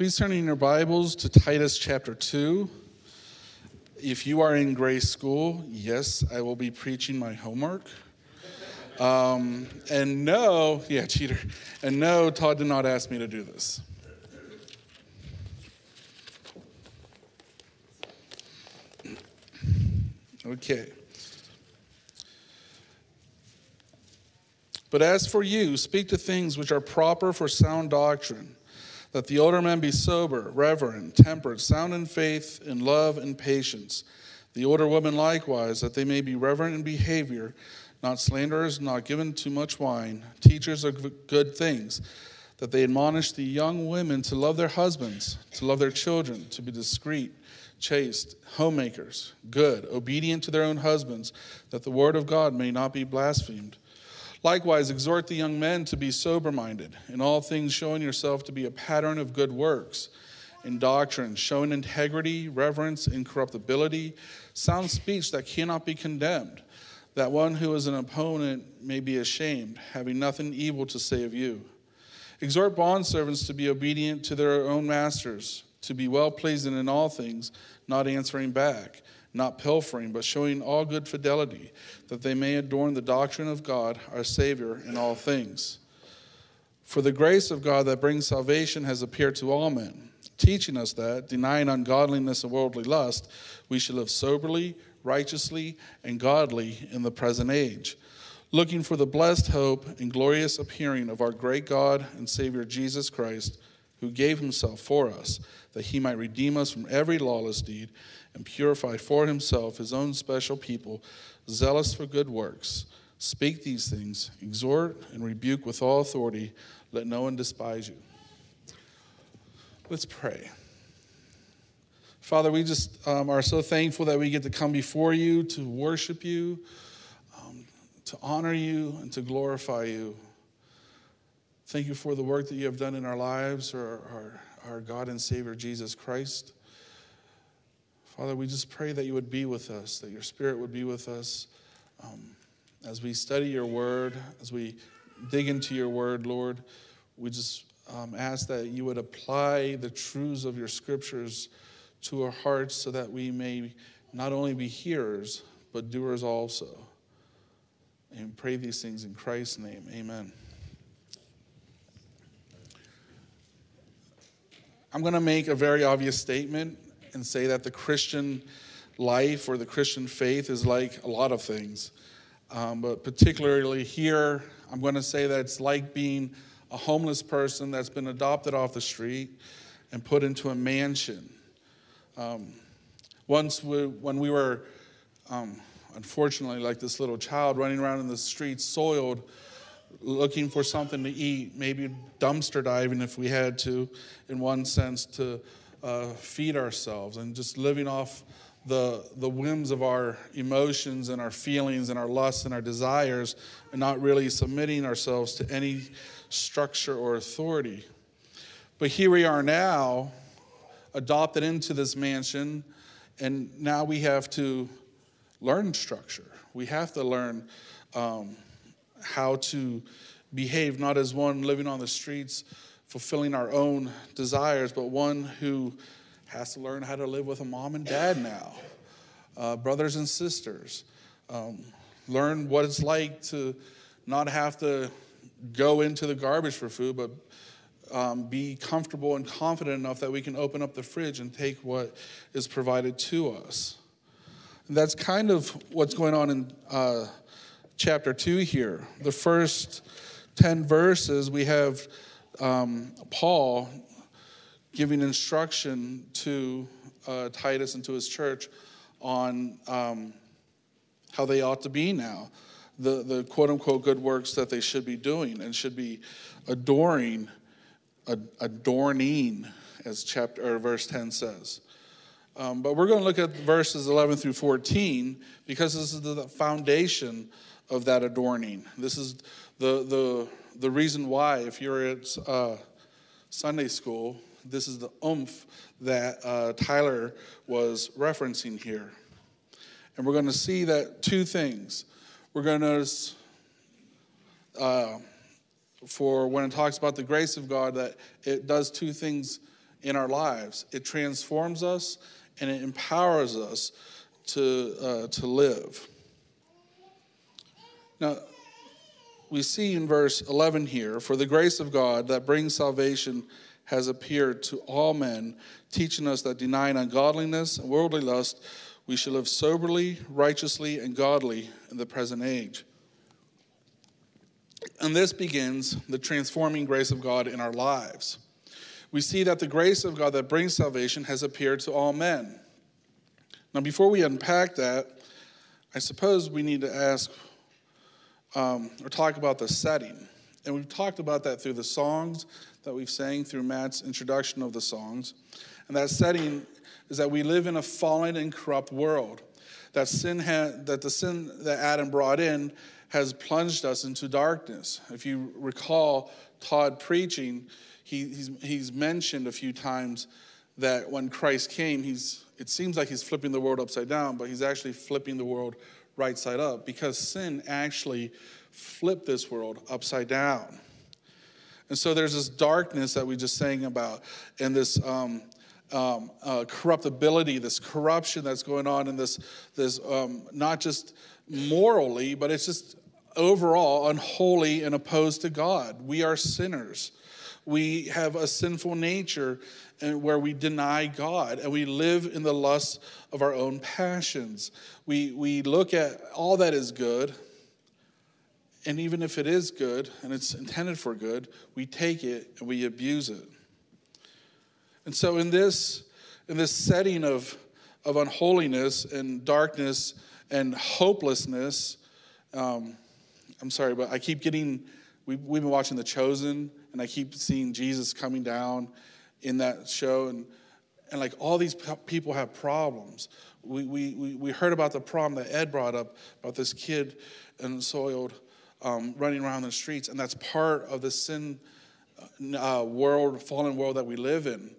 Please turn in your Bibles to Titus chapter 2. If you are in Grace School, yes, I will be preaching my homework. Um, and no, yeah, cheater. And no, Todd did not ask me to do this. Okay. But as for you, speak to things which are proper for sound doctrine, that the older men be sober, reverent, temperate, sound in faith, in love, and patience. The older women likewise, that they may be reverent in behavior, not slanderers, not given to much wine, teachers of good things, that they admonish the young women to love their husbands, to love their children, to be discreet, chaste, homemakers, good, obedient to their own husbands, that the word of God may not be blasphemed. Likewise, exhort the young men to be sober minded, in all things showing yourself to be a pattern of good works, in doctrine, showing integrity, reverence, incorruptibility, sound speech that cannot be condemned, that one who is an opponent may be ashamed, having nothing evil to say of you. Exhort bondservants to be obedient to their own masters, to be well pleasing in all things, not answering back not pilfering, but showing all good fidelity, that they may adorn the doctrine of God, our Savior, in all things. For the grace of God that brings salvation has appeared to all men, teaching us that, denying ungodliness and worldly lust, we should live soberly, righteously, and godly in the present age, looking for the blessed hope and glorious appearing of our great God and Savior Jesus Christ, who gave himself for us, that he might redeem us from every lawless deed and purify for himself his own special people, zealous for good works. Speak these things, exhort and rebuke with all authority. Let no one despise you. Let's pray. Father, we just um, are so thankful that we get to come before you to worship you, um, to honor you, and to glorify you. Thank you for the work that you have done in our lives, our, our, our God and Savior Jesus Christ. Father, we just pray that you would be with us, that your spirit would be with us um, as we study your word, as we dig into your word, Lord. We just um, ask that you would apply the truths of your scriptures to our hearts so that we may not only be hearers, but doers also. And pray these things in Christ's name. Amen. I'm going to make a very obvious statement and say that the Christian life or the Christian faith is like a lot of things. Um, but particularly here, I'm going to say that it's like being a homeless person that's been adopted off the street and put into a mansion. Um, once, we, when we were, um, unfortunately, like this little child running around in the streets, soiled, looking for something to eat, maybe dumpster diving if we had to, in one sense, to uh, feed ourselves and just living off the, the whims of our emotions and our feelings and our lusts and our desires and not really submitting ourselves to any structure or authority. But here we are now, adopted into this mansion, and now we have to learn structure. We have to learn um, how to behave not as one living on the streets fulfilling our own desires, but one who has to learn how to live with a mom and dad now, uh, brothers and sisters. Um, learn what it's like to not have to go into the garbage for food, but um, be comfortable and confident enough that we can open up the fridge and take what is provided to us. And that's kind of what's going on in uh, chapter 2 here. The first 10 verses, we have um, Paul giving instruction to uh, Titus and to his church on um, how they ought to be now, the, the quote unquote good works that they should be doing and should be adoring, ad- adorning, as chapter or verse 10 says. Um, but we're going to look at verses 11 through 14 because this is the foundation of that adorning. This is the, the the reason why, if you're at uh, Sunday school, this is the oomph that uh, Tyler was referencing here. And we're going to see that two things. We're going to notice uh, for when it talks about the grace of God that it does two things in our lives. It transforms us and it empowers us to, uh, to live. Now, we see in verse 11 here for the grace of God that brings salvation has appeared to all men, teaching us that denying ungodliness and worldly lust, we should live soberly, righteously, and godly in the present age. And this begins the transforming grace of God in our lives. We see that the grace of God that brings salvation has appeared to all men. Now, before we unpack that, I suppose we need to ask um, or talk about the setting. And we've talked about that through the songs that we've sang through Matt's introduction of the songs. And that setting is that we live in a fallen and corrupt world. That sin had, that the sin that Adam brought in has plunged us into darkness. If you recall Todd preaching, he, he's, he's mentioned a few times that when Christ came, he's, it seems like he's flipping the world upside down, but he's actually flipping the world right side up because sin actually flipped this world upside down. And so there's this darkness that we just sang about, and this um, um, uh, corruptibility, this corruption that's going on in this, this um, not just morally, but it's just overall unholy and opposed to God. We are sinners. We have a sinful nature and where we deny God and we live in the lust of our own passions. We, we look at all that is good, and even if it is good and it's intended for good, we take it and we abuse it. And so, in this, in this setting of, of unholiness and darkness and hopelessness, um, I'm sorry, but I keep getting, we, we've been watching The Chosen, and I keep seeing Jesus coming down in that show. And, and like all these people have problems. We, we, we heard about the problem that Ed brought up about this kid and soiled um, running around the streets. And that's part of the sin uh, world, fallen world that we live in.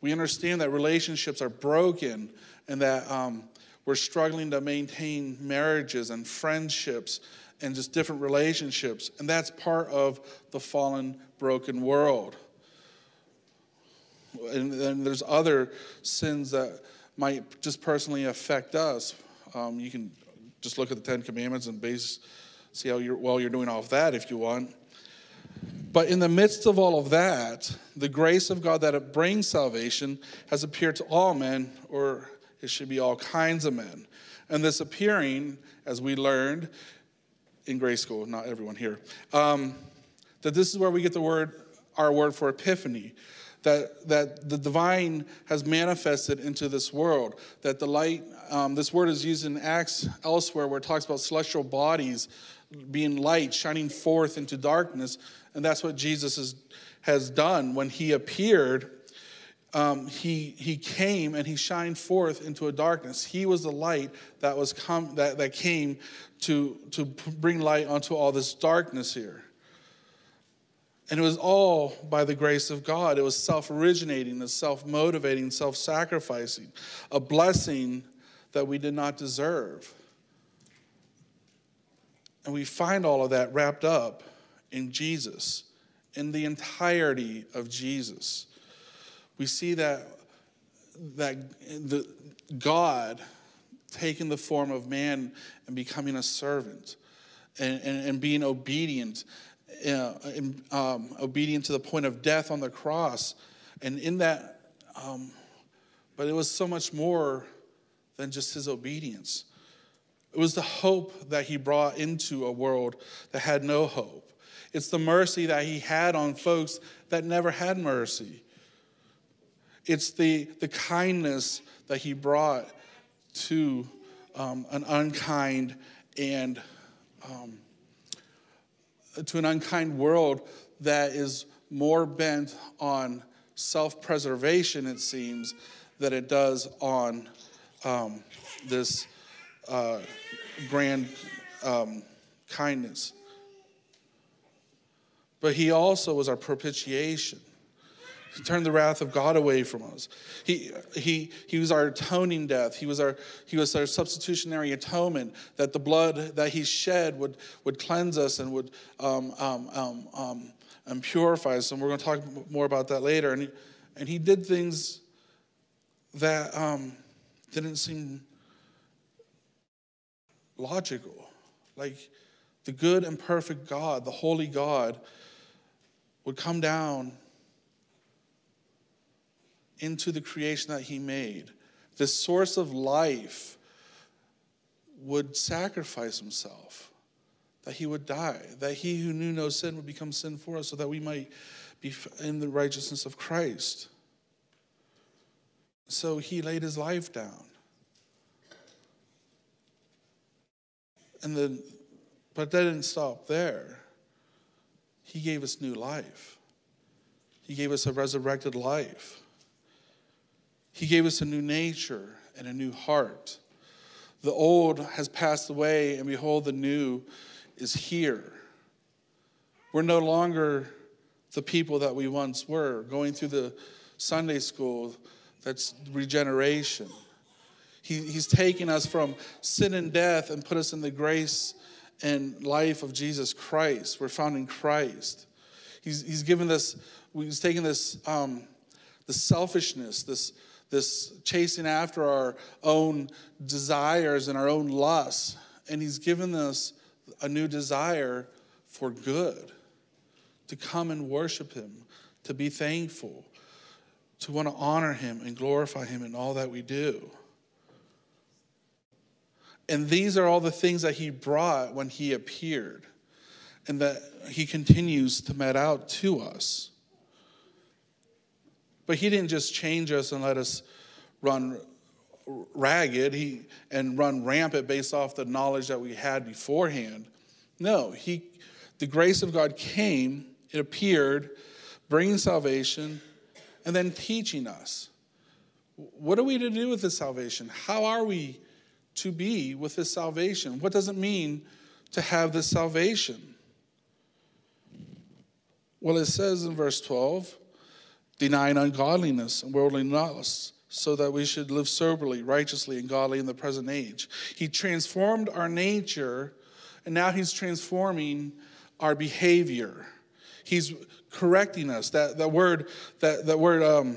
We understand that relationships are broken and that um, we're struggling to maintain marriages and friendships and just different relationships. And that's part of the fallen, broken world. And then there's other sins that might just personally affect us. Um, you can just look at the Ten Commandments and base, see how you're, well you're doing off that if you want. But in the midst of all of that, the grace of God that brings salvation has appeared to all men, or it should be all kinds of men. And this appearing, as we learned, in Grace School, not everyone here, um, that this is where we get the word, our word for epiphany. That, that the divine has manifested into this world. That the light, um, this word is used in Acts elsewhere where it talks about celestial bodies being light, shining forth into darkness. And that's what Jesus has, has done when he appeared. Um, he, he came and he shined forth into a darkness. He was the light that, was come, that, that came to, to bring light onto all this darkness here. And it was all by the grace of God. It was self originating, self motivating, self sacrificing, a blessing that we did not deserve. And we find all of that wrapped up in Jesus, in the entirety of Jesus. We see that, that the, God taking the form of man and becoming a servant and, and, and being obedient, uh, and, um, obedient to the point of death on the cross. And in that, um, but it was so much more than just his obedience. It was the hope that he brought into a world that had no hope. It's the mercy that he had on folks that never had mercy. It's the, the kindness that he brought to um, an unkind and um, to an unkind world that is more bent on self preservation, it seems, than it does on um, this uh, grand um, kindness. But he also was our propitiation. He turned the wrath of God away from us. He, he, he was our atoning death. He was our, he was our substitutionary atonement, that the blood that he shed would, would cleanse us and would um, um, um, um and purify us. And we're going to talk more about that later. And, And he did things that um, didn't seem logical. Like the good and perfect God, the holy God, would come down into the creation that he made. the source of life would sacrifice himself, that he would die, that he who knew no sin would become sin for us, so that we might be in the righteousness of Christ. So he laid his life down. And then, but that didn't stop there. He gave us new life. He gave us a resurrected life. He gave us a new nature and a new heart. The old has passed away, and behold, the new is here. We're no longer the people that we once were, going through the Sunday school that's regeneration. He, he's taken us from sin and death and put us in the grace and life of Jesus Christ. We're found in Christ. He's, he's given us, he's taken this, um, the selfishness, this, this chasing after our own desires and our own lusts, and he's given us a new desire for good, to come and worship him, to be thankful, to want to honor him and glorify him in all that we do. And these are all the things that he brought when he appeared, and that he continues to met out to us. But he didn't just change us and let us run ragged he, and run rampant based off the knowledge that we had beforehand. No, he, the grace of God came, it appeared, bringing salvation, and then teaching us. What are we to do with this salvation? How are we to be with this salvation? What does it mean to have this salvation? Well, it says in verse 12, denying ungodliness and worldly lusts, so that we should live soberly, righteously, and godly in the present age. He transformed our nature, and now He's transforming our behavior. He's correcting us. That, that word, that, that word um,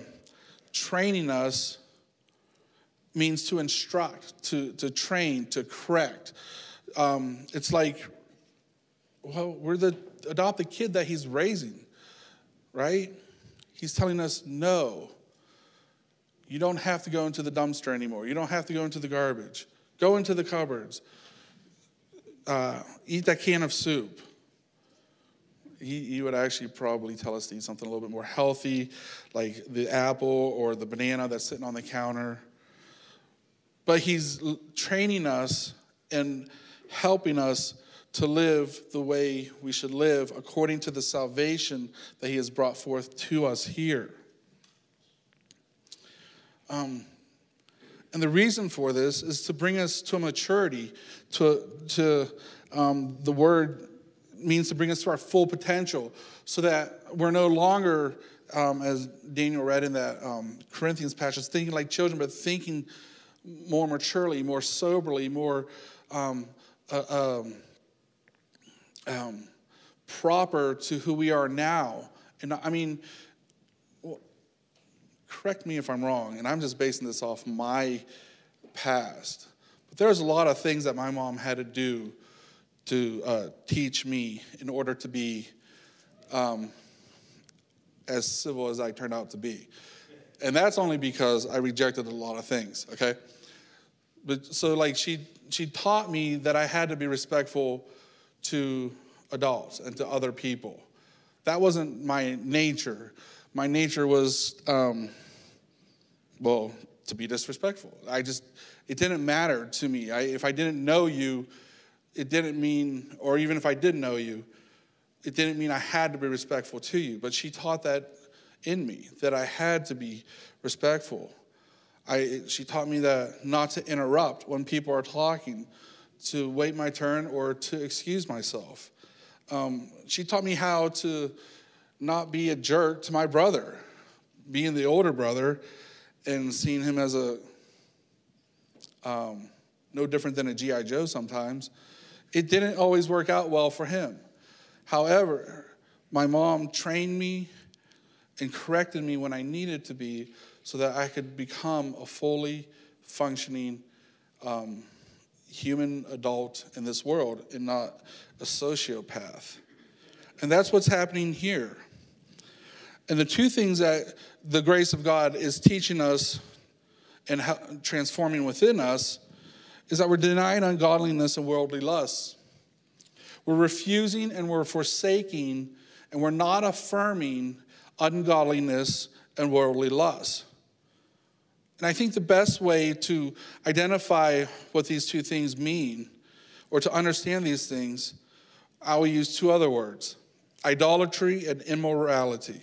training us means to instruct, to, to train, to correct. Um, it's like, well, we're the adopted kid that he's raising, right? He's telling us, no, you don't have to go into the dumpster anymore. You don't have to go into the garbage. Go into the cupboards. Uh, eat that can of soup he, he would actually probably tell us to eat something a little bit more healthy, like the apple or the banana that's sitting on the counter. But he's training us and helping us to live the way we should live according to the salvation that he has brought forth to us here. Um, and the reason for this is to bring us to maturity, to, to um, the word means to bring us to our full potential so that we're no longer, um, as Daniel read in that um, Corinthians passage, thinking like children, but thinking more maturely, more soberly, more um, uh, um, proper to who we are now. And I mean, well, correct me if I'm wrong, and I'm just basing this off my past. But there's a lot of things that my mom had to do to uh, teach me in order to be um, as civil as I turned out to be. And that's only because I rejected a lot of things, okay? But so like she she taught me that I had to be respectful to adults and to other people. That wasn't my nature. My nature was um, well, to be disrespectful. I just it didn't matter to me. I, if I didn't know you, it didn't mean, or even if I did know you, it didn't mean I had to be respectful to you. But she taught that in me, that I had to be respectful. I, she taught me that not to interrupt when people are talking, to wait my turn or to excuse myself. Um, she taught me how to not be a jerk to my brother, being the older brother and seeing him as a um, no different than a G.I. Joe sometimes it didn't always work out well for him. However, my mom trained me and corrected me when I needed to be so that I could become a fully functioning um, human adult in this world and not a sociopath. And that's what's happening here. And the two things that the grace of God is teaching us and transforming within us is that we're denying ungodliness and worldly lusts. We're refusing and we're forsaking and we're not affirming ungodliness and worldly lust. And I think the best way to identify what these two things mean or to understand these things, I will use two other words idolatry and immorality.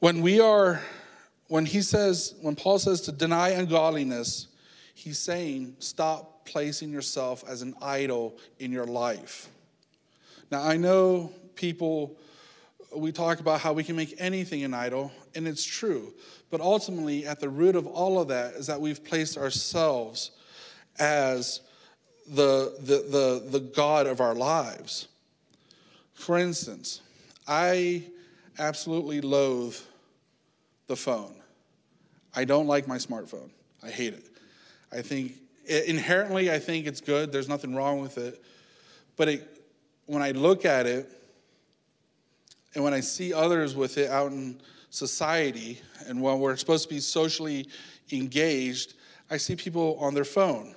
When we are, when he says, when Paul says to deny ungodliness, he's saying stop placing yourself as an idol in your life. Now, I know people, we talk about how we can make anything an idol, and it's true. But ultimately, at the root of all of that is that we've placed ourselves as the, the, the, the God of our lives. For instance, I absolutely loathe the phone. I don't like my smartphone. I hate it. I think inherently, I think it's good. There's nothing wrong with it. But it, when I look at it, and when I see others with it out in society, and when we're supposed to be socially engaged, I see people on their phone.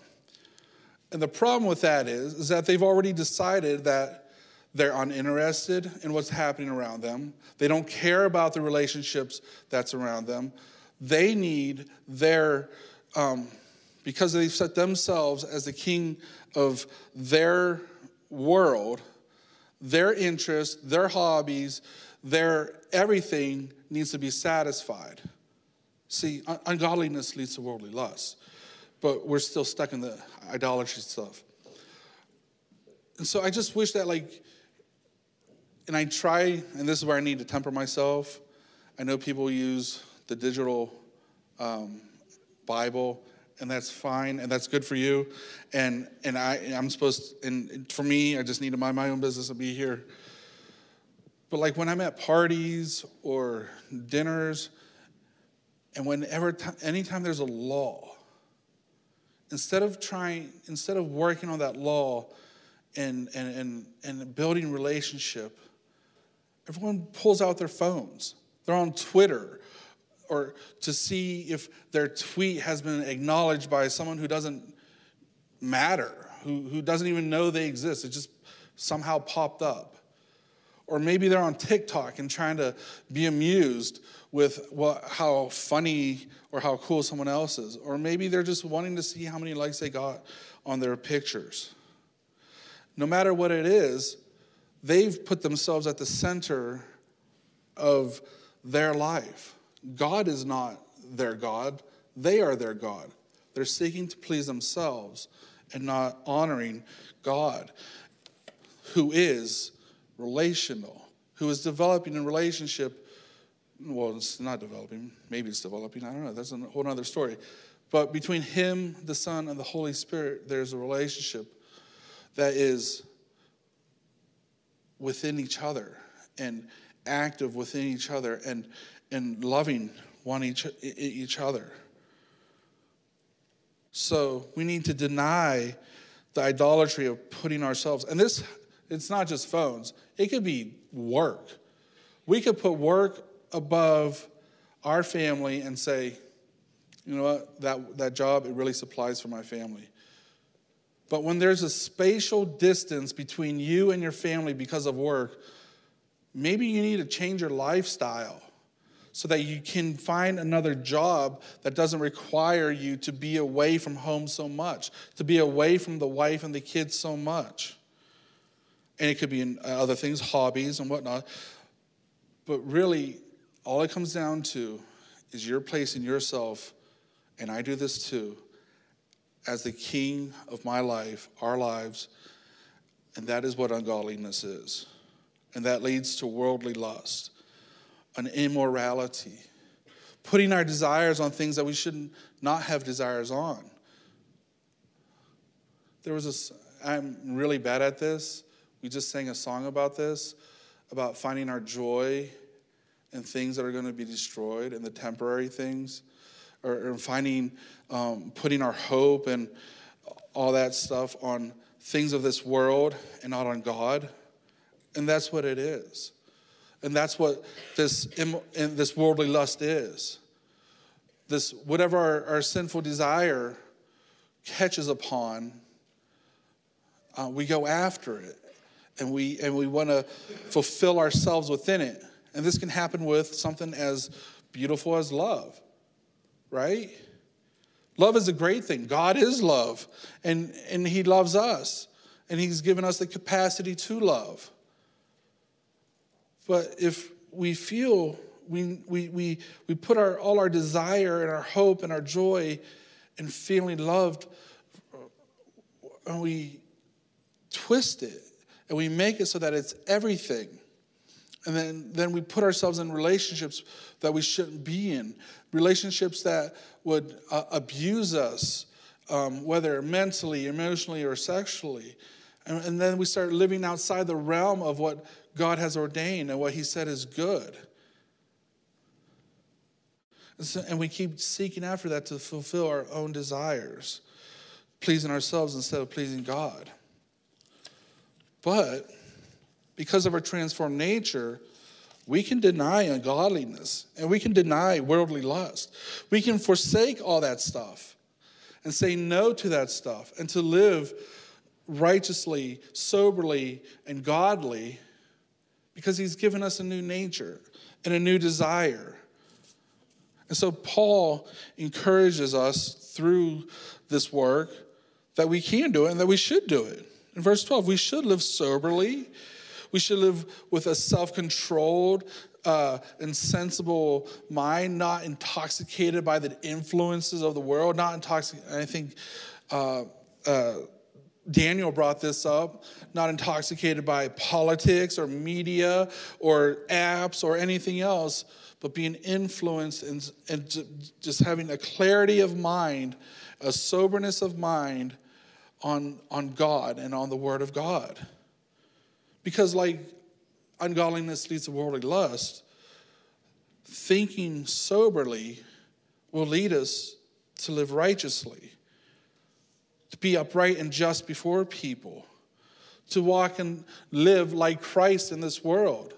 And the problem with that is, is that they've already decided that they're uninterested in what's happening around them. They don't care about the relationships that's around them. They need their, um, because they've set themselves as the king of their world, their interests, their hobbies, their everything needs to be satisfied. See, ungodliness leads to worldly lust, but we're still stuck in the idolatry stuff. And so I just wish that, like, and I try, and this is where I need to temper myself. I know people use the digital um, Bible, and that's fine, and that's good for you. And and I I'm supposed, to, and for me, I just need to mind my own business and be here. But like when I'm at parties or dinners, and whenever anytime there's a law, instead of trying, instead of working on that law and and and, and building relationship Everyone pulls out their phones. They're on Twitter or to see if their tweet has been acknowledged by someone who doesn't matter, who, who doesn't even know they exist. It just somehow popped up. Or maybe they're on TikTok and trying to be amused with what, how funny or how cool someone else is. Or maybe they're just wanting to see how many likes they got on their pictures. No matter what it is, they've put themselves at the center of their life. God is not their God, they are their God. They're seeking to please themselves and not honoring God, who is relational, who is developing a relationship. Well, it's not developing, maybe it's developing, I don't know, that's a whole other story. But between Him, the Son, and the Holy Spirit, there's a relationship that is within each other and active within each other and, and loving one each, each other. So we need to deny the idolatry of putting ourselves, and this, it's not just phones, it could be work. We could put work above our family and say, you know what, that, that job, it really supplies for my family. But when there's a spatial distance between you and your family because of work, maybe you need to change your lifestyle so that you can find another job that doesn't require you to be away from home so much, to be away from the wife and the kids so much. And it could be in uh, other things, hobbies and whatnot. But really, all it comes down to is your place in yourself, and I do this too, as the king of my life, our lives, and that is what ungodliness is. And that leads to worldly lust, an immorality, putting our desires on things that we should not have desires on. There was this, I'm really bad at this. We just sang a song about this, about finding our joy in things that are going to be destroyed and the temporary things, or, or finding, um, putting our hope and all that stuff on things of this world and not on God. And that's what it is. And that's what this, this worldly lust is. This, whatever our, our sinful desire catches upon, uh, we go after it. And we, and we want to fulfill ourselves within it. And this can happen with something as beautiful as love, right? Love is a great thing. God is love, and, and He loves us, and He's given us the capacity to love. But if we feel we, we, we, we put our, all our desire and our hope and our joy in feeling loved, and we twist it and we make it so that it's everything. And then, then we put ourselves in relationships that we shouldn't be in, relationships that would uh, abuse us, um, whether mentally, emotionally, or sexually. And, and then we start living outside the realm of what God has ordained and what He said is good. And, so, and we keep seeking after that to fulfill our own desires, pleasing ourselves instead of pleasing God. But because of our transformed nature, we can deny ungodliness and we can deny worldly lust. We can forsake all that stuff and say no to that stuff and to live righteously, soberly, and godly because he's given us a new nature and a new desire. And so Paul encourages us through this work that we can do it and that we should do it. In verse 12, we should live soberly. We should live with a self controlled uh, and sensible mind, not intoxicated by the influences of the world, not intoxicated. I think uh, uh, Daniel brought this up, not intoxicated by politics or media or apps or anything else, but being influenced and, and just having a clarity of mind, a soberness of mind on, on God and on the Word of God. Because, like ungodliness leads to worldly lust, thinking soberly will lead us to live righteously to be upright and just before people, to walk and live like Christ in this world.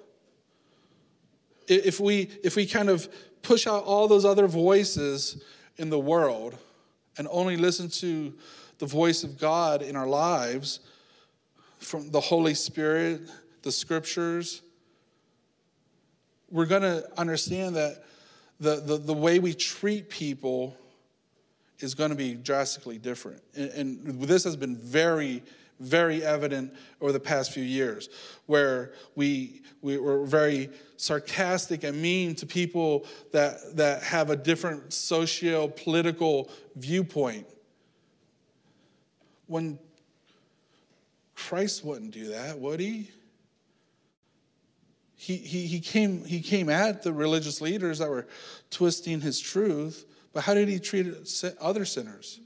If we, if we kind of push out all those other voices in the world and only listen to the voice of God in our lives from the Holy Spirit, the scriptures, we're going to understand that the, the, the way we treat people is going to be drastically different. And, and, this has been very, very evident over the past few years, where we, we were very sarcastic and mean to people that, that have a different socio political viewpoint. When Christ wouldn't do that, would he? He, he, he, came, he came at the religious leaders that were twisting his truth but how did he treat other sinners?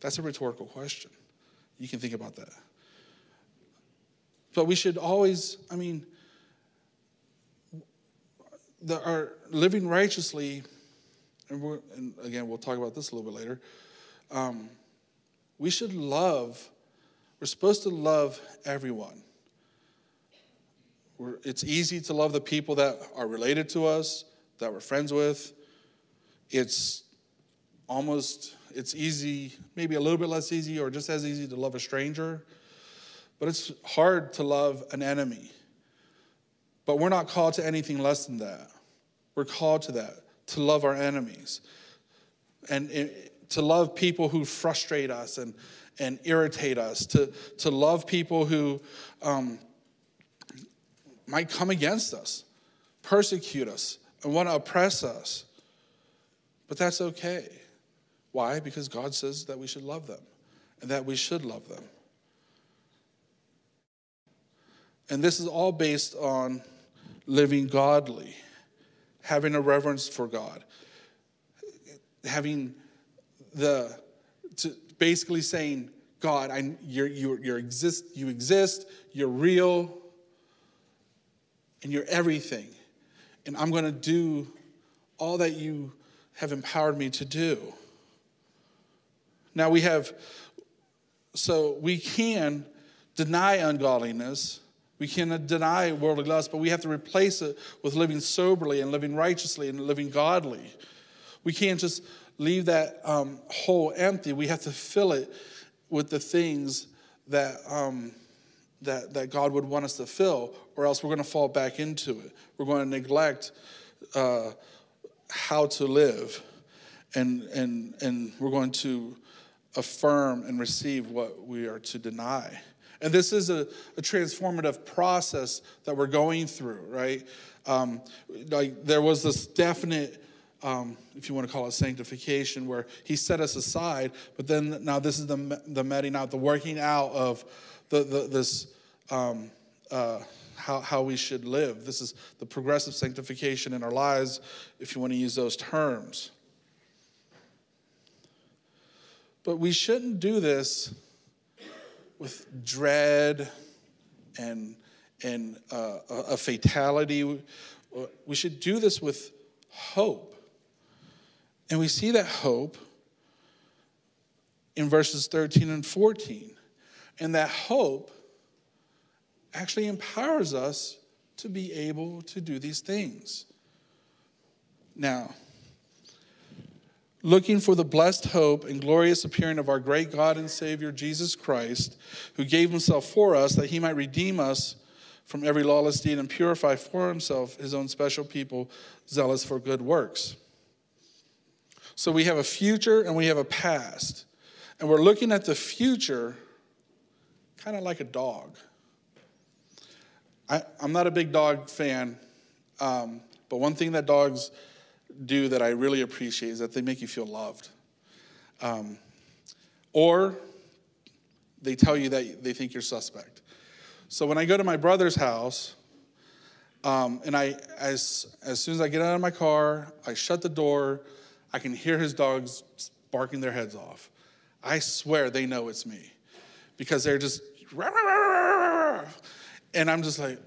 That's a rhetorical question. You can think about that. But we should always, I mean, the, our living righteously, and, and, again, we'll talk about this a little bit later. Um, we should love, we're supposed to love everyone. We're, it's easy to love the people that are related to us, that we're friends with. It's almost, it's easy, maybe a little bit less easy or just as easy to love a stranger. But it's hard to love an enemy. But we're not called to anything less than that. We're called to that, to love our enemies. And to love people who frustrate us and, and irritate us, to, to love people who um, might come against us, persecute us, and want to oppress us. But that's okay. Why? Because God says that we should love them and that we should love them. And this is all based on living godly, having a reverence for God, having the, basically saying, God, I, you're, you're, you're exist, you exist, you're real, and you're everything. And I'm going to do all that you have empowered me to do. Now we have, so we can deny ungodliness. We cannot deny worldly lust, but we have to replace it with living soberly and living righteously and living godly. We can't just leave that um, hole empty. We have to fill it with the things that, um, that, that God would want us to fill, or else we're going to fall back into it. We're going to neglect uh, how to live, and, and, and we're going to affirm and receive what we are to deny. And this is a, a transformative process that we're going through, right? Um, like there was this definite, um, if you want to call it sanctification, where he set us aside, but then now this is the, the meting out, the working out of the, the this, um, uh, how, how we should live. This is the progressive sanctification in our lives, if you want to use those terms. But we shouldn't do this with dread and, and uh, a fatality. We should do this with hope. And we see that hope in verses 13 and 14. And that hope actually empowers us to be able to do these things. Now, looking for the blessed hope and glorious appearing of our great God and Savior Jesus Christ, who gave himself for us that he might redeem us from every lawless deed and purify for himself his own special people, zealous for good works. So we have a future and we have a past. And we're looking at the future kind of like a dog. I, am not a big dog fan, um, but one thing that dogs do that I really appreciate is that they make you feel loved. Um, or they tell you that they think you're suspect. So when I go to my brother's house, um, and I, as, as soon as I get out of my car, I shut the door, I can hear his dogs barking their heads off. I swear they know it's me because they're just, and I'm just like,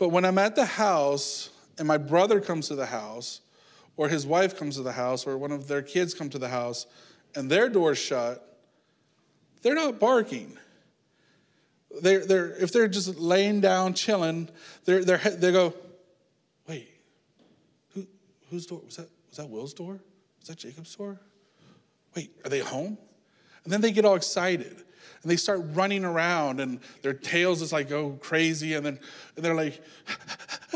But when I'm at the house and my brother comes to the house, or his wife comes to the house, or one of their kids come to the house, and their door's shut, they're not barking. They're, they're, if they're just laying down, chilling, they're, they're, they go, wait, who, whose door? Was that, was that Will's door? Was that Jacob's door? Wait, are they home? And then they get all excited and they start running around and their tails just like go crazy and then and they're like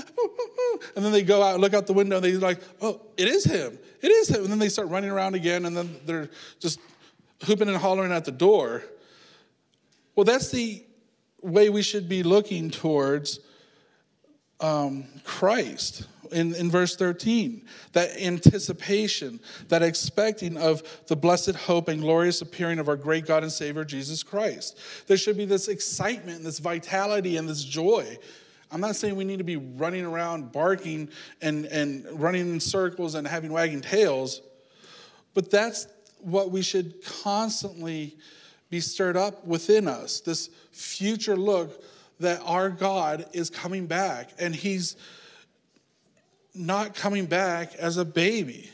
and then they go out and look out the window and they're like oh it is him. It is him. And then they start running around again and then they're just hooping and hollering at the door. Well that's the way we should be looking towards um, christ in, in verse 13. That anticipation, that expecting of the blessed hope and glorious appearing of our great God and Savior Jesus Christ. There should be this excitement, and this vitality, and this joy. I'm not saying we need to be running around barking and, and running in circles and having wagging tails, but that's what we should constantly be stirred up within us this future look that our God is coming back and He's not coming back as a baby.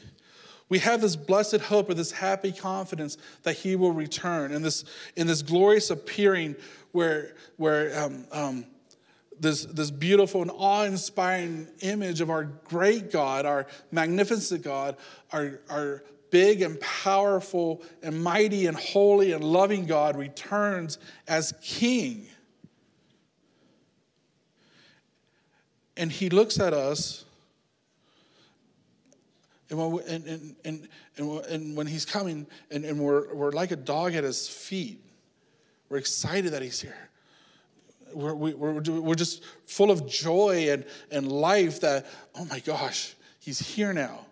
We have this blessed hope or this happy confidence that he will return in this, in this glorious appearing where, where um, um, this, this beautiful and awe inspiring image of our great God, our magnificent God, our, our big and powerful and mighty and holy and loving God returns as King. And he looks at us and when, and, and, and, when he's coming, and, and we're, we're like a dog at his feet, we're excited that he's here. We're, we, are we we're just full of joy and, and life that, oh my gosh, he's here now.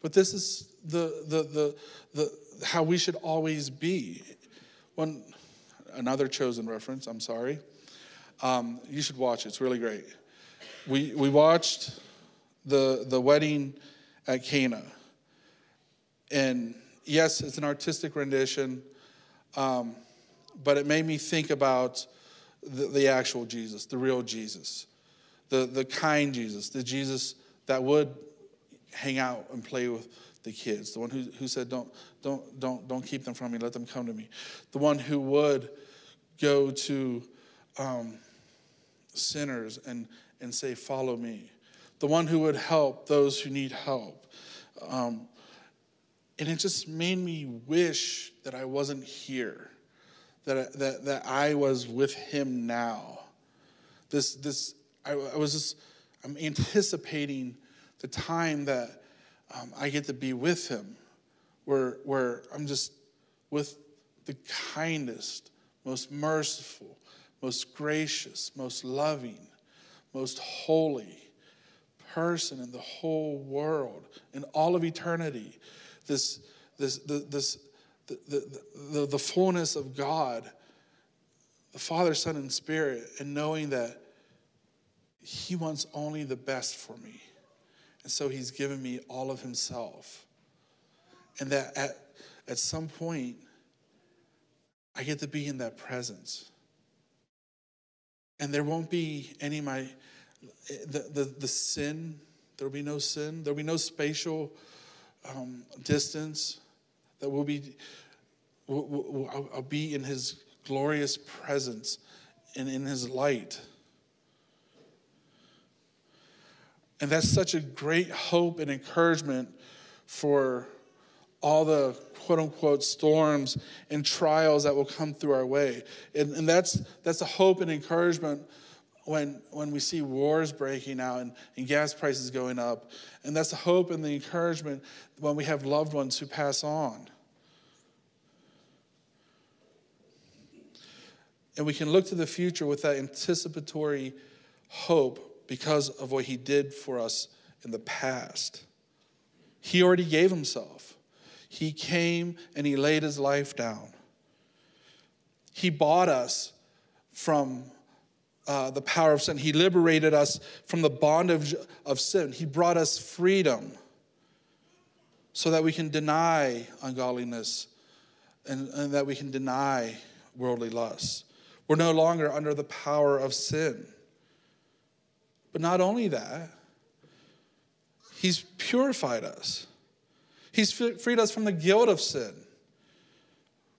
But this is the, the, the, the, how we should always be. One, another chosen reference, I'm sorry. Um, you should watch it's really great. We, we watched the, the wedding at Cana. And yes, it's an artistic rendition, um, but it made me think about the, the actual Jesus, the real Jesus, the, the kind Jesus, the Jesus that would hang out and play with the kids, the one who, who said, don't, don't, don't, don't keep them from me, let them come to me, the one who would go to um, sinners and, and say, Follow me, the one who would help those who need help. Um, and it just made me wish that I wasn't here, that, that, that I was with him now. This, this, I, I was just, I'm anticipating the time that um, I get to be with him, where, where I'm just with the kindest, most merciful, most gracious, most loving, most holy person in the whole world, in all of eternity. This, this, this, the, the, the, the fullness of God, the Father, Son, and Spirit, and knowing that He wants only the best for me. And so He's given me all of Himself. And that at, at some point, I get to be in that presence. And there won't be any of my, the, the, the sin, there will be no sin, there will be no spatial um, distance, that will be, will, I'll, I'll be in his glorious presence and in his light. And that's such a great hope and encouragement for all the quote unquote storms and trials that will come through our way. And, and that's, that's a hope and encouragement when, when we see wars breaking out and, and gas prices going up. And that's the hope and the encouragement when we have loved ones who pass on. And we can look to the future with that anticipatory hope because of what he did for us in the past. He already gave himself. He came and he laid his life down. He bought us from uh, the power of sin. He liberated us from the bondage of sin. He brought us freedom so that we can deny ungodliness and, and that we can deny worldly lusts. We're no longer under the power of sin. But not only that, He's purified us. He's freed us from the guilt of sin.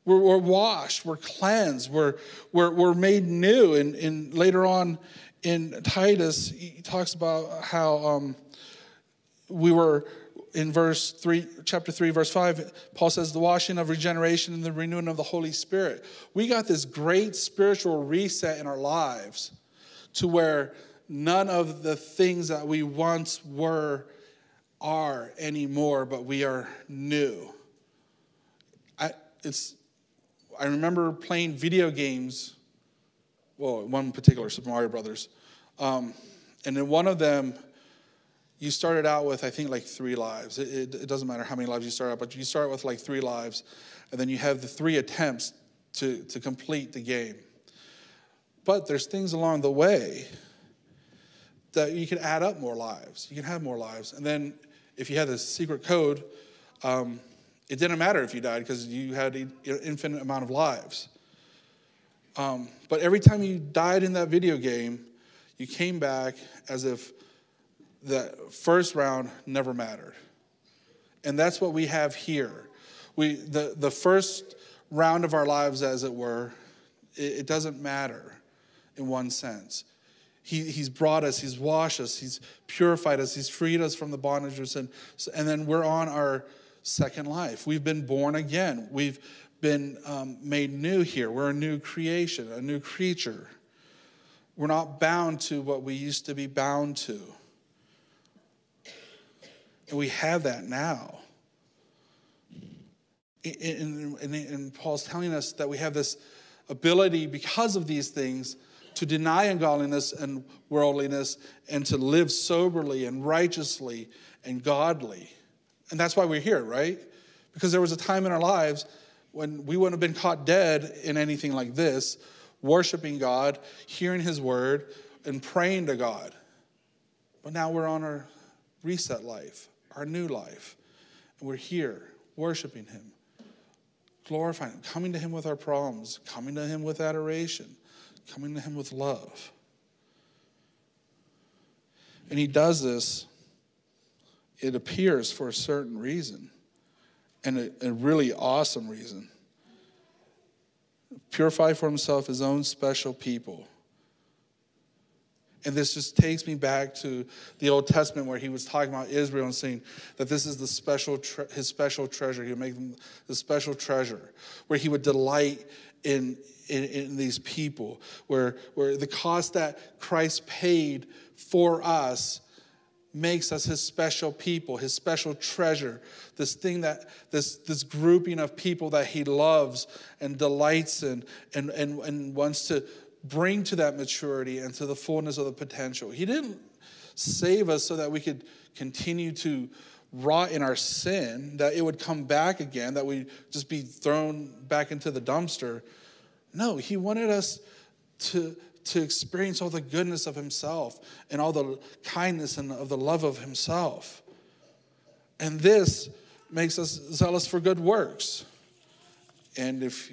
We're, we're washed, we're cleansed, we're, we're, we're made new. And, and later on in Titus, he talks about how um, we were in verse 3 chapter 3 verse 5 paul says the washing of regeneration and the renewing of the holy spirit we got this great spiritual reset in our lives to where none of the things that we once were are anymore, but we are new. I, it's, I remember playing video games, well, one particular, Super Mario Brothers. Um, and in one of them, you started out with, I think, like three lives. It, it, it, doesn't matter how many lives you start out, but you start with like three lives, and then you have the three attempts to, to complete the game. But there's things along the way that you can add up more lives. You can have more lives. And then if you had the secret code, um, it didn't matter if you died because you had an infinite amount of lives. Um, but every time you died in that video game, you came back as if the first round never mattered. And that's what we have here. We, the, the first round of our lives, as it were, it, it doesn't matter in one sense. He, he's brought us, He's washed us, He's purified us, He's freed us from the bondage of sin. And then we're on our second life. We've been born again. We've been um, made new here. We're a new creation, a new creature. We're not bound to what we used to be bound to. And we have that now. And, and, and Paul's telling us that we have this ability because of these things to deny ungodliness and worldliness and to live soberly and righteously and godly. And that's why we're here, right? Because there was a time in our lives when we wouldn't have been caught dead in anything like this, worshiping God, hearing His word, and praying to God. But now we're on our reset life, our new life. And we're here worshiping Him, glorifying Him, coming to Him with our problems, coming to Him with adoration coming to him with love. And he does this, it appears, for a certain reason, and a, a really awesome reason. Purify for himself his own special people. And this just takes me back to the Old Testament where he was talking about Israel and saying that this is the special tre- his special treasure. He would make them the special treasure, where he would delight in, in, in these people, where, where the cost that Christ paid for us makes us his special people, his special treasure, this thing that, this, this grouping of people that he loves and delights in and, and, and wants to bring to that maturity and to the fullness of the potential. He didn't save us so that we could continue to rot in our sin, that it would come back again, that we just be thrown back into the dumpster. No, he wanted us to, to experience all the goodness of himself and all the kindness and of the love of himself. And this makes us zealous for good works. And if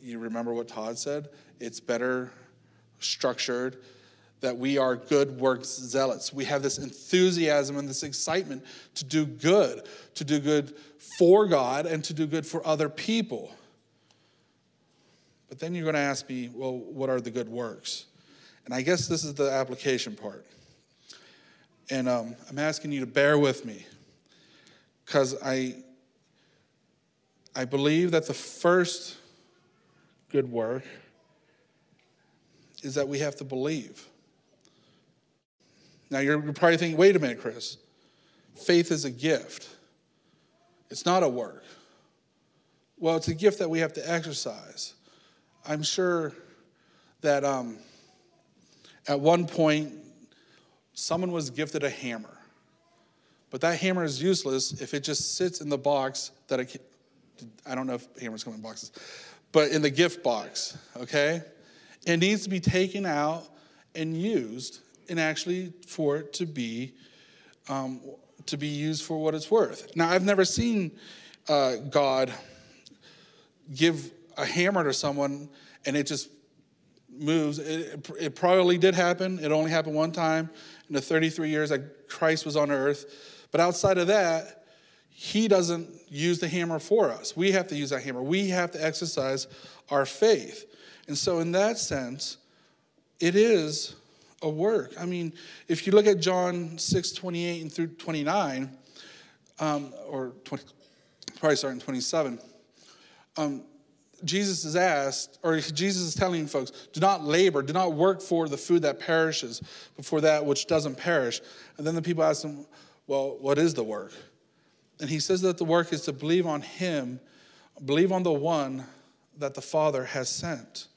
you remember what Todd said, it's better structured that we are good works zealots. We have this enthusiasm and this excitement to do good, to do good for God and to do good for other people. But then you're going to ask me, well, what are the good works? And I guess this is the application part. And um, I'm asking you to bear with me because I, I believe that the first good work is that we have to believe. Now, you're probably thinking, wait a minute, Chris. Faith is a gift, it's not a work. Well, it's a gift that we have to exercise. I'm sure that um, at one point, someone was gifted a hammer. But that hammer is useless if it just sits in the box that I, don't know if hammers come in boxes, but in the gift box, okay? It needs to be taken out and used, and actually for it to be um, to be used for what it's worth. Now, I've never seen uh, God give a hammer to someone and it just moves. It, it, probably did happen. It only happened one time in the 33 years that Christ was on earth. But outside of that, he doesn't use the hammer for us. We have to use that hammer. We have to exercise our faith. And so, in that sense, it is a work. I mean, if you look at John 6 28 and through 29, um, or 20, probably starting 27, um, Jesus is asked, or Jesus is telling folks, do not labor, do not work for the food that perishes, but for that which doesn't perish. And then the people ask him, well, what is the work? And he says that the work is to believe on him, believe on the one that the Father has sent.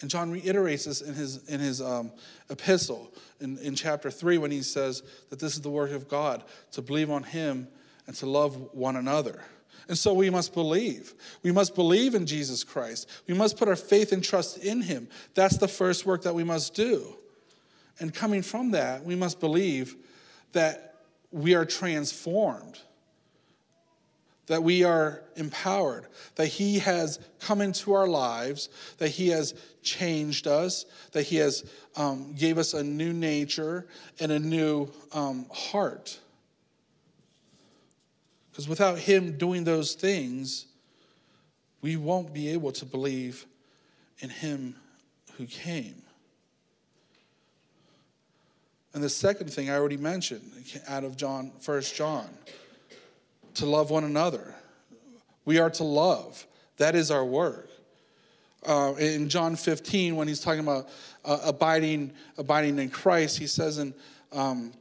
And John reiterates this in his, in his um, epistle in, in chapter 3 when he says that this is the work of God, to believe on him and to love one another. And so we must believe. We must believe in Jesus Christ. We must put our faith and trust in him. That's the first work that we must do. And coming from that, we must believe that we are transformed that we are empowered, that He has come into our lives, that He has changed us, that He has um, gave us a new nature and a new um, heart. Because without Him doing those things, we won't be able to believe in Him who came. And the second thing I already mentioned out of John, First John to love one another. We are to love. That is our work. Uh, in John 15, when he's talking about uh, abiding, abiding in Christ, he says in um,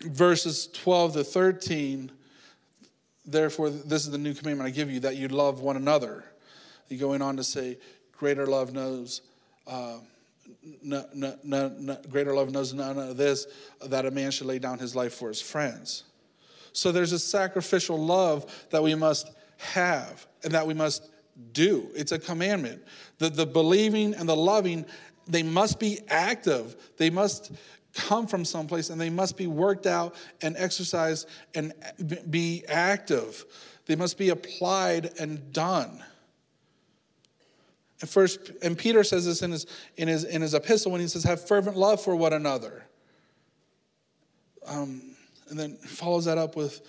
verses 12 to 13, therefore, this is the new commandment I give you, that you love one another. He going on to say, greater love knows. Uh, no, no, no, greater love knows none of this, that a man should lay down his life for his friends. So there's a sacrificial love that we must have and that we must do. It's a commandment. The, the believing and the loving, they must be active. They must come from someplace and they must be worked out and exercised and be active. They must be applied and done. And first, and Peter says this in his in his in his epistle when he says, "Have fervent love for one another." Um, and then follows that up with,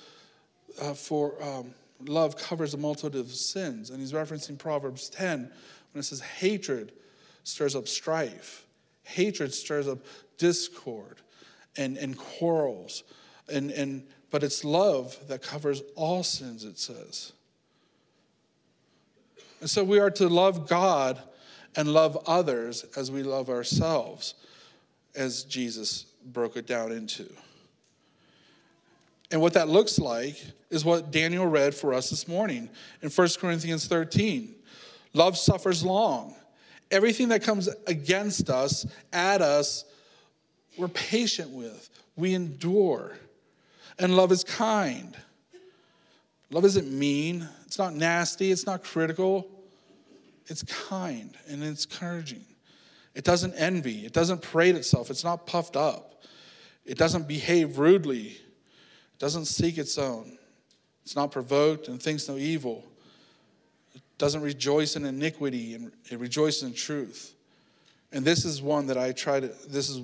uh, "For um, love covers a multitude of sins," and he's referencing Proverbs ten when it says, "Hatred stirs up strife, hatred stirs up discord, and and quarrels, and and but it's love that covers all sins." It says. And so we are to love God and love others as we love ourselves, as Jesus broke it down into. And what that looks like is what Daniel read for us this morning in 1 Corinthians 13. Love suffers long. Everything that comes against us, at us, we're patient with, we endure. And love is kind. Love isn't mean, it's not nasty, it's not critical. It's kind and it's encouraging. It doesn't envy, it doesn't parade itself, it's not puffed up. It doesn't behave rudely, it doesn't seek its own. It's not provoked and thinks no evil. Doesn't rejoice in iniquity and it rejoices in truth. And this is one that I try to this is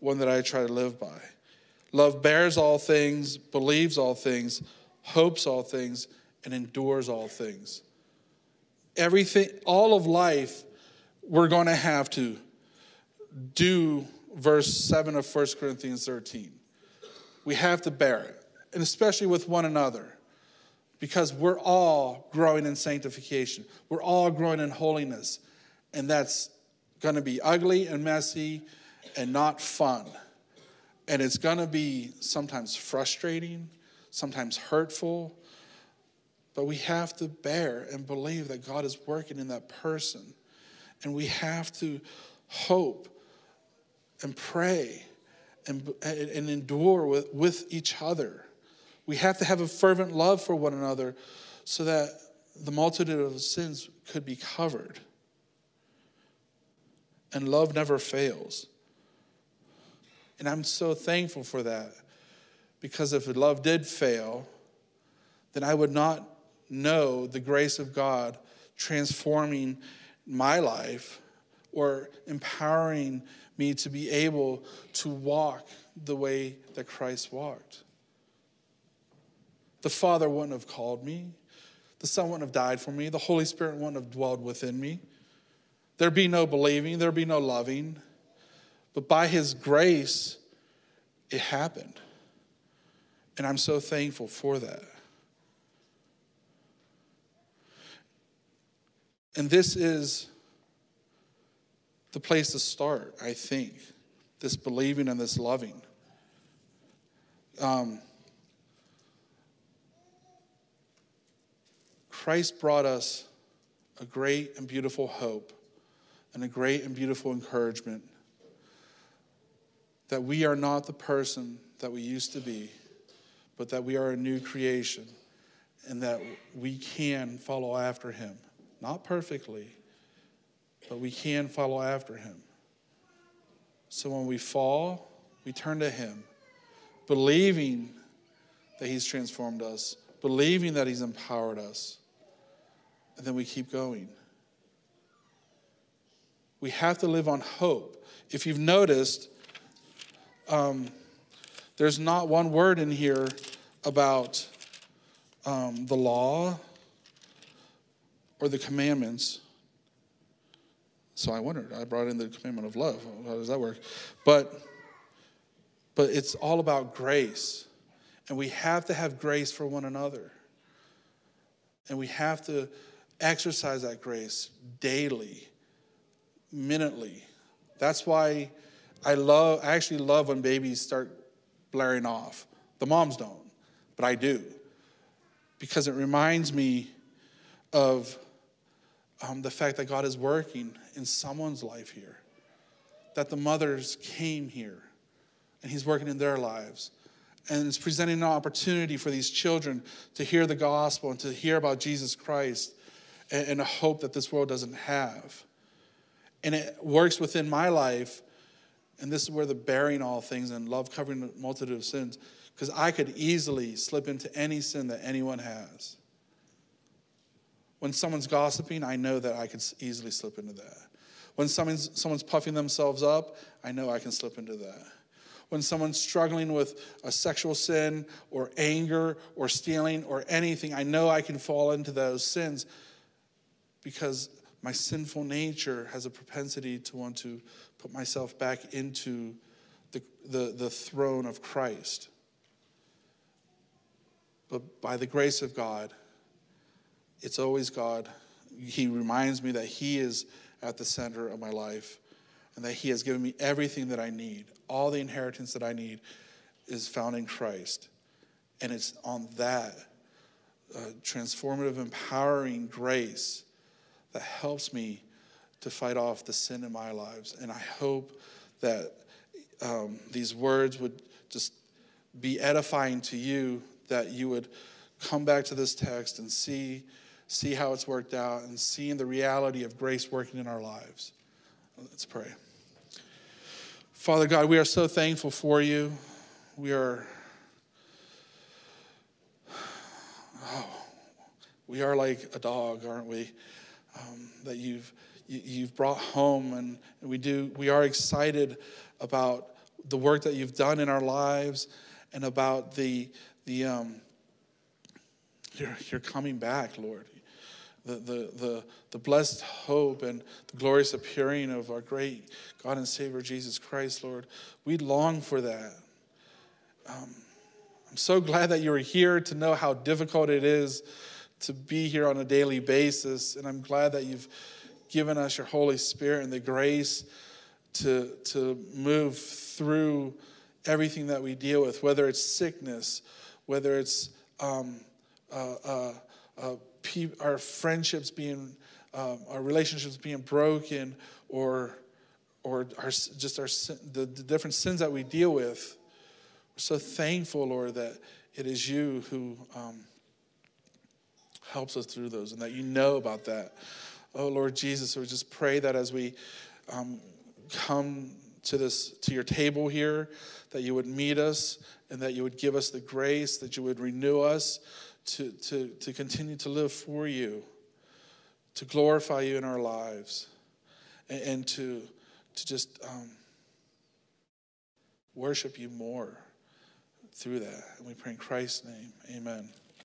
one that I try to live by. Love bears all things, believes all things, hopes all things, and endures all things everything, all of life, we're going to have to do verse 7 of 1 Corinthians 13. We have to bear it, and especially with one another, because we're all growing in sanctification. We're all growing in holiness, and that's going to be ugly and messy and not fun. And it's going to be sometimes frustrating, sometimes hurtful, but we have to bear and believe that God is working in that person. And we have to hope and pray and, and endure with, with each other. We have to have a fervent love for one another so that the multitude of sins could be covered. And love never fails. And I'm so thankful for that because if love did fail, then I would not know the grace of God transforming my life or empowering me to be able to walk the way that Christ walked. The Father wouldn't have called me. The Son wouldn't have died for me. The Holy Spirit wouldn't have dwelled within me. There'd be no believing, there'd be no loving. But by His grace, it happened. And I'm so thankful for that. And this is the place to start, I think, this believing and this loving. Um, Christ brought us a great and beautiful hope and a great and beautiful encouragement that we are not the person that we used to be, but that we are a new creation and that we can follow after him. Not perfectly, but we can follow after him. So when we fall, we turn to him, believing that he's transformed us, believing that he's empowered us, and then we keep going. We have to live on hope. If you've noticed, um, there's not one word in here about um, the law or the commandments. So I wondered, I brought in the commandment of love. How does that work? But but it's all about grace. And we have to have grace for one another. And we have to exercise that grace daily, minutely. That's why I love I actually love when babies start blaring off. The moms don't, but I do. Because it reminds me of um, the fact that God is working in someone's life here, that the mothers came here and He's working in their lives. And it's presenting an opportunity for these children to hear the gospel and to hear about Jesus Christ and, a hope that this world doesn't have. And it works within my life. And this is where the bearing all things and love covering the multitude of sins, because I could easily slip into any sin that anyone has. When someone's gossiping, I know that I could easily slip into that. When someone's, someone's puffing themselves up, I know I can slip into that. When someone's struggling with a sexual sin or anger or stealing or anything, I know I can fall into those sins because my sinful nature has a propensity to want to put myself back into the, the, the throne of Christ. But by the grace of God, it's always God. He reminds me that He is at the center of my life and that He has given me everything that I need. All the inheritance that I need is found in Christ. And it's on that uh, transformative, empowering grace that helps me to fight off the sin in my lives. And I hope that um, these words would just be edifying to you, that you would come back to this text and see, see how it's worked out and seeing the reality of grace working in our lives. Let's pray. Father God, we are so thankful for you. We are. Oh, we are like a dog, aren't we? Um, that you've you've brought home, and we do. We are excited about the work that you've done in our lives, and about the the um, you're, you're coming back, Lord. The, the, the, the blessed hope and the glorious appearing of our great God and Savior Jesus Christ, Lord. We long for that. Um, I'm so glad that you are here to know how difficult it is to be here on a daily basis. And I'm glad that you've given us your Holy Spirit and the grace to, to move through everything that we deal with, whether it's sickness, whether it's um, uh, uh, uh, our friendships being, um, our relationships being broken, or, or our, just our the, the different sins that we deal with. We're so thankful, Lord, that it is you who um, helps us through those, and that you know about that. Oh, Lord Jesus, we just pray that as we um, come to this to your table here, that you would meet us and that you would give us the grace, that you would renew us to, to, to continue to live for you, to glorify you in our lives, and, and to, to just um, worship you more through that. And we pray in Christ's name. Amen.